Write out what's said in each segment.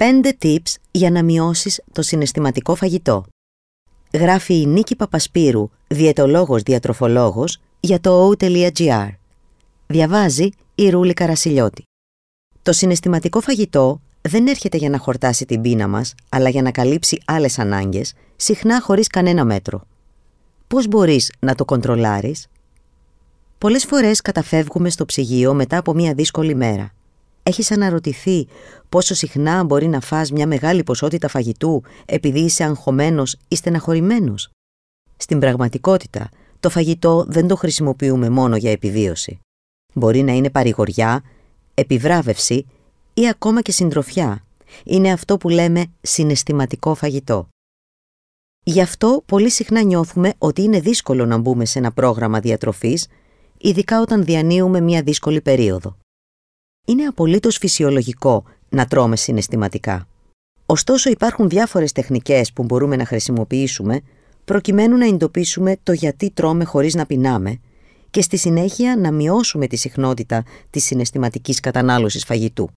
5 tips για να μειώσεις το συναισθηματικό φαγητό. Γράφει η Νίκη Παπασπύρου, διαιτολόγος διατροφολόγος, για το o.gr. Διαβάζει η Ρούλη Καρασιλιώτη. Το συναισθηματικό φαγητό δεν έρχεται για να χορτάσει την πείνα μας, αλλά για να καλύψει άλλες ανάγκες, συχνά χωρίς κανένα μέτρο. Πώς μπορείς να το κοντρολάρεις; Πολλές φορές καταφεύγουμε στο ψυγείο μετά από μια δύσκολη μέρα. Έχεις αναρωτηθεί πόσο συχνά μπορεί να φας μια μεγάλη ποσότητα φαγητού επειδή είσαι αγχωμένος ή στεναχωρημένος; Στην πραγματικότητα, το φαγητό δεν το χρησιμοποιούμε μόνο για επιβίωση. Μπορεί να είναι παρηγοριά, επιβράβευση ή ακόμα και συντροφιά. Είναι αυτό που λέμε συναισθηματικό φαγητό. Γι' αυτό πολύ συχνά νιώθουμε ότι είναι δύσκολο να μπούμε σε ένα πρόγραμμα διατροφής, ειδικά όταν διανύουμε μια δύσκολη περίοδο. Είναι απολύτως φυσιολογικό να τρώμε συναισθηματικά. Ωστόσο υπάρχουν διάφορες τεχνικές που μπορούμε να χρησιμοποιήσουμε προκειμένου να εντοπίσουμε το γιατί τρώμε χωρίς να πεινάμε και στη συνέχεια να μειώσουμε τη συχνότητα της συναισθηματικής κατανάλωσης φαγητού.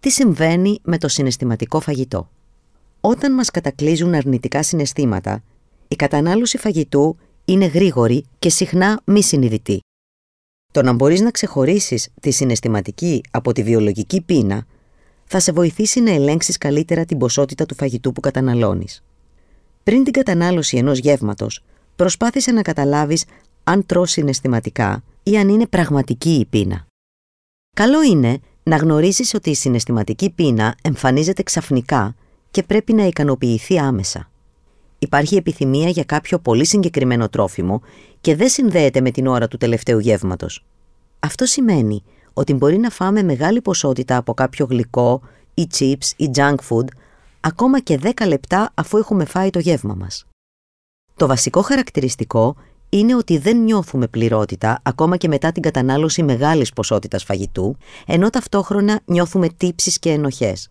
Τι συμβαίνει με το συναισθηματικό φαγητό; Όταν μας κατακλείζουν αρνητικά συναισθήματα, η κατανάλωση φαγητού είναι γρήγορη και συχνά μη συνειδητή. Το να μπορείς να ξεχωρίσεις τη συναισθηματική από τη βιολογική πείνα θα σε βοηθήσει να ελέγξεις καλύτερα την ποσότητα του φαγητού που καταναλώνεις. Πριν την κατανάλωση ενός γεύματος, προσπάθησε να καταλάβεις αν τρως συναισθηματικά ή αν είναι πραγματική η πείνα. Καλό είναι να γνωρίζεις ότι η συναισθηματική πείνα εμφανίζεται ξαφνικά και πρέπει να ικανοποιηθεί άμεσα. Υπάρχει επιθυμία για κάποιο πολύ συγκεκριμένο τρόφιμο και δεν συνδέεται με την ώρα του τελευταίου γεύματος. Αυτό σημαίνει ότι μπορεί να φάμε μεγάλη ποσότητα από κάποιο γλυκό ή chips ή junk food ακόμα και 10 λεπτά αφού έχουμε φάει το γεύμα μας. Το βασικό χαρακτηριστικό είναι ότι δεν νιώθουμε πληρότητα ακόμα και μετά την κατανάλωση μεγάλης ποσότητας φαγητού, ενώ ταυτόχρονα νιώθουμε τύψεις και ενοχές.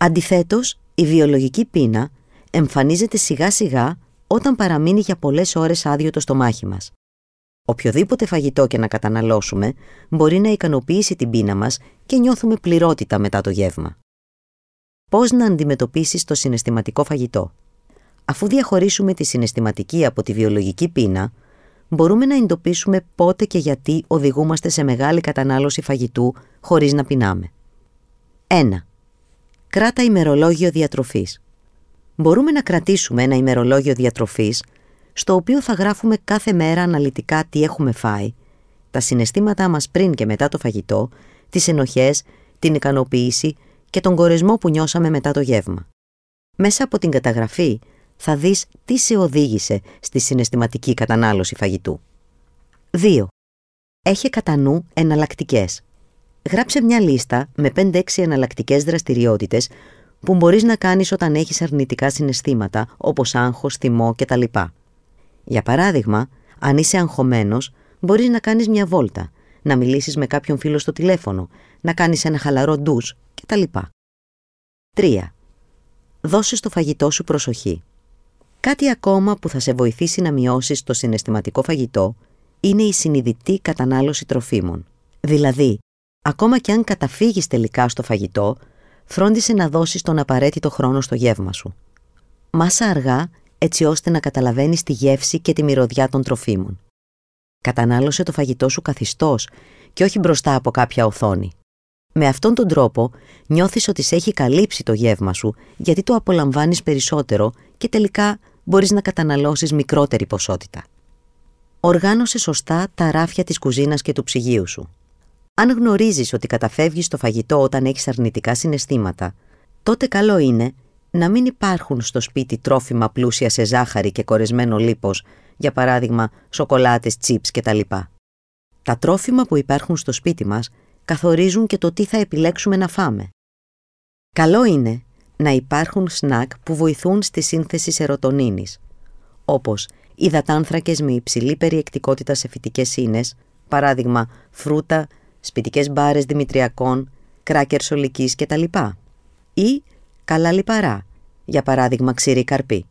Αντιθέτως, η βιολογική πείνα εμφανίζεται σιγά σιγά όταν παραμείνει για πολλές ώρες άδειο το στομάχι μας. Οποιοδήποτε φαγητό και να καταναλώσουμε μπορεί να ικανοποιήσει την πείνα μας και νιώθουμε πληρότητα μετά το γεύμα. Πώς να αντιμετωπίσεις το συναισθηματικό φαγητό; Αφού διαχωρίσουμε τη συναισθηματική από τη βιολογική πείνα, μπορούμε να εντοπίσουμε πότε και γιατί οδηγούμαστε σε μεγάλη κατανάλωση φαγητού χωρίς να πεινάμε. 1. Κράτα ημερολόγιο διατροφής. Μπορούμε να κρατήσουμε ένα ημερολόγιο διατροφής στο οποίο θα γράφουμε κάθε μέρα αναλυτικά τι έχουμε φάει, τα συναισθήματά μας πριν και μετά το φαγητό, τις ενοχές, την ικανοποίηση και τον κορεσμό που νιώσαμε μετά το γεύμα. Μέσα από την καταγραφή θα δεις τι σε οδήγησε στη συναισθηματική κατανάλωση φαγητού. 2. Έχει κατά νου εναλλακτικές. Γράψε μια λίστα με 5-6 εναλλακτικές δραστηριότητες που μπορείς να κάνεις όταν έχεις αρνητικά συναισθήματα όπως άγχος, θυμό κτλ. Για παράδειγμα, αν είσαι αγχωμένος, μπορείς να κάνεις μια βόλτα, να μιλήσεις με κάποιον φίλο στο τηλέφωνο, να κάνεις ένα χαλαρό ντους κτλ. 3. Δώσε στο φαγητό σου προσοχή. Κάτι ακόμα που θα σε βοηθήσει να μειώσεις το συναισθηματικό φαγητό είναι η συνειδητή κατανάλωση τροφίμων. Δηλαδή, ακόμα και αν καταφύγεις τελικά στο φαγητό, φρόντισε να δώσεις τον απαραίτητο χρόνο στο γεύμα σου. Μάσα αργά έτσι ώστε να καταλαβαίνεις τη γεύση και τη μυρωδιά των τροφίμων. Κατανάλωσε το φαγητό σου καθιστός και όχι μπροστά από κάποια οθόνη. Με αυτόν τον τρόπο νιώθεις ότι σε έχει καλύψει το γεύμα σου γιατί το απολαμβάνεις περισσότερο και τελικά μπορείς να καταναλώσεις μικρότερη ποσότητα. Οργάνωσε σωστά τα ράφια της κουζίνας και του ψυγείου σου. Αν γνωρίζεις ότι καταφεύγεις στο φαγητό όταν έχεις αρνητικά συναισθήματα, τότε καλό είναι να μην υπάρχουν στο σπίτι τρόφιμα πλούσια σε ζάχαρη και κορεσμένο λίπος, για παράδειγμα σοκολάτες, τσίπς κτλ. Τα τρόφιμα που υπάρχουν στο σπίτι μας καθορίζουν και το τι θα επιλέξουμε να φάμε. Καλό είναι να υπάρχουν σνακ που βοηθούν στη σύνθεση σερωτονίνης, όπως υδατάνθρακες με υψηλή περιεκτικότητα σε φυτικές ίνες, παράδειγμα φρούτα, σπιτικές μπάρες δημητριακών, κράκερ σολικής κτλ. Ή καλά λιπαρά, για παράδειγμα ξηρή καρπή.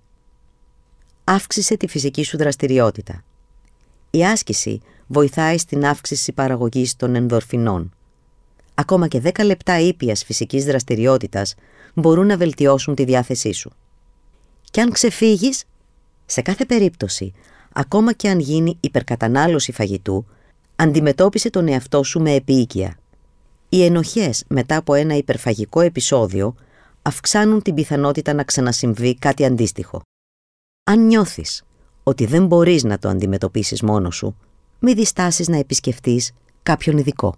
Αύξησε τη φυσική σου δραστηριότητα. Η άσκηση βοηθάει στην αύξηση παραγωγής των ενδορφινών. ακόμα και 10 λεπτά ήπιας φυσικής δραστηριότητας μπορούν να βελτιώσουν τη διάθεσή σου. Και αν ξεφύγεις, σε κάθε περίπτωση, ακόμα και αν γίνει υπερκατανάλωση φαγητού, αντιμετώπισε τον εαυτό σου με επίοικια. Οι ενοχές μετά από ένα υπερφαγικό επεισόδιο αυξάνουν την πιθανότητα να ξανασυμβεί κάτι αντίστοιχο. Αν νιώθεις ότι δεν μπορείς να το αντιμετωπίσεις μόνος σου, μη διστάσεις να επισκεφτείς κάποιον ειδικό.